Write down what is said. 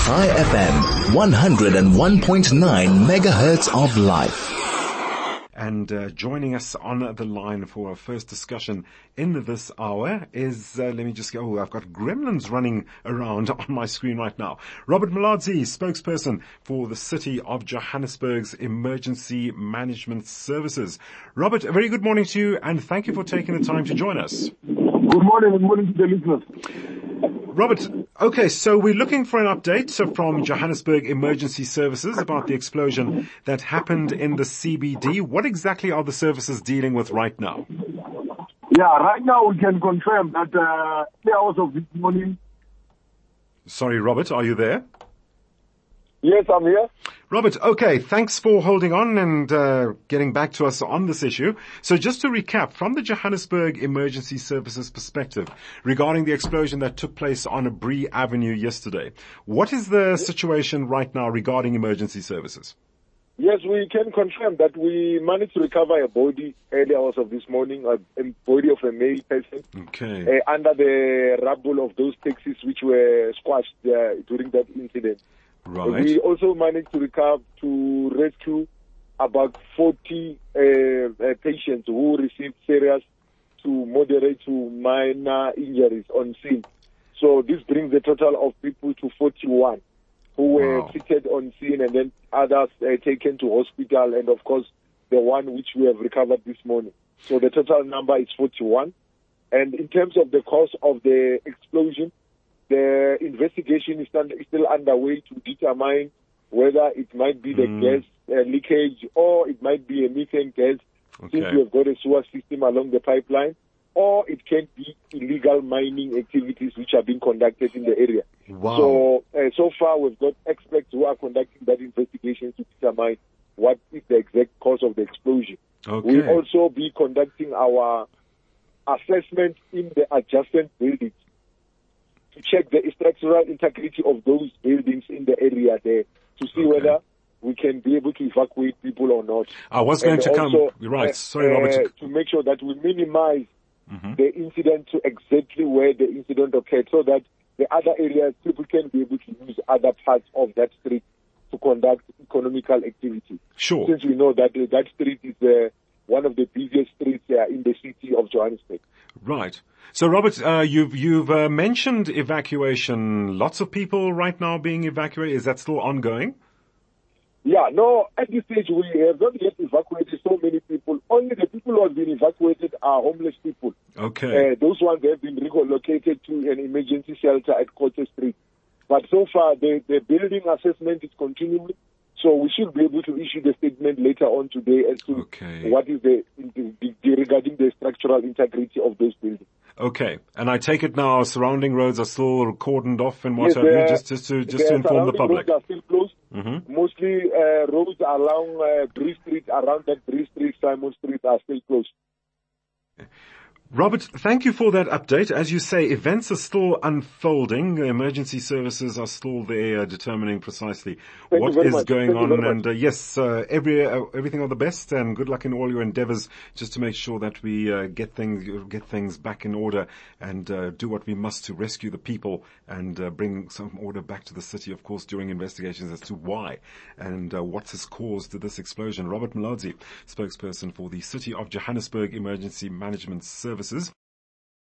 High FM, 101.9 megahertz of life. And uh, joining us on the line for our first discussion in this hour is, uh, let me just go, oh, I've got gremlins running around on my screen right now. Robert Mulaudzi, spokesperson for the City of Johannesburg's Emergency Management Services. Robert, a very good morning to you and thank you for taking the time to join us. Good morning, good morning to the listeners. Robert, okay, so we're looking for an update from Johannesburg Emergency Services about the explosion that happened in the CBD. What exactly are the services dealing with right now? Yeah, right now we can confirm that uh, the hours of this morning. Sorry, Robert, are you there? Yes, I'm here. Robert, okay, thanks for holding on and uh, getting back to us on this issue. So just to recap, from the Johannesburg Emergency Services perspective, regarding the explosion that took place on Bree Avenue yesterday, what is the situation right now regarding emergency services? Yes, we can confirm that we managed to recover a body early hours of this morning, a, a body of a male person, okay. uh, under the rubble of those taxis which were squashed uh, during that incident. Right. We also managed to recover to rescue about 40 uh, uh, patients who received serious to moderate to minor injuries on scene. So this brings the total of people to 41 who were Wow. treated on scene and then others uh, taken to hospital and of course the one which we have recovered this morning. So the total number is 41. And in terms of the cause of the explosion, the investigation is still underway to determine whether it might be the Mm. gas uh, leakage or it might be a methane gas since we have got a sewer system along the pipeline or it can be illegal mining activities which are being conducted in the area. Wow. So, uh, so far we've got experts who are conducting that investigation to determine what is the exact cause of the explosion. okay. We'll also be conducting our assessment in the adjacent buildings check the structural integrity of those buildings in the area there to see Okay. whether we can be able to evacuate people or not. I was going And to come, also, right, uh, sorry Robert. uh, to make sure that we minimize Mhm. the incident to exactly where the incident occurred so that the other areas people can be able to use other parts of that street to conduct economical activity. Sure. Since we know that uh, that street is uh, one of the busiest streets uh, in the city of Johannesburg. Right. So Robert, uh, you've, you've uh, mentioned evacuation. Lots of people right now being evacuated. Is that still ongoing? Yeah, no, at this stage we have not yet evacuated so many people. Only the people who have been evacuated are homeless people. Okay. Uh, those ones have been relocated to an emergency shelter at Cotter Street. But so far, the, the building assessment is continuing. So we should be able to issue the statement later on today as to Okay. what is the, the, the regarding the structural integrity of those buildings. Okay. And I take it now surrounding roads are still cordoned off and what Yes, have you, just, just to, just to inform the public. Roads are still closed. Mhm. Mostly uh, roads along uh, Bree Street, around that Bree Street, Simmonds Street are still closed. Robert, thank you for that update. As you say, events are still unfolding. Emergency services are still there, uh, determining precisely Thank what is much. going Thank on. And uh, yes, uh, every uh, everything all the best, and good luck in all your endeavours, just to make sure that we uh, get things get things back in order and uh, do what we must to rescue the people and uh, bring some order back to the city. Of course, during investigations as to why and uh, what has caused this explosion. Robert Mulaudzi, spokesperson for the City of Johannesburg Emergency Management Services.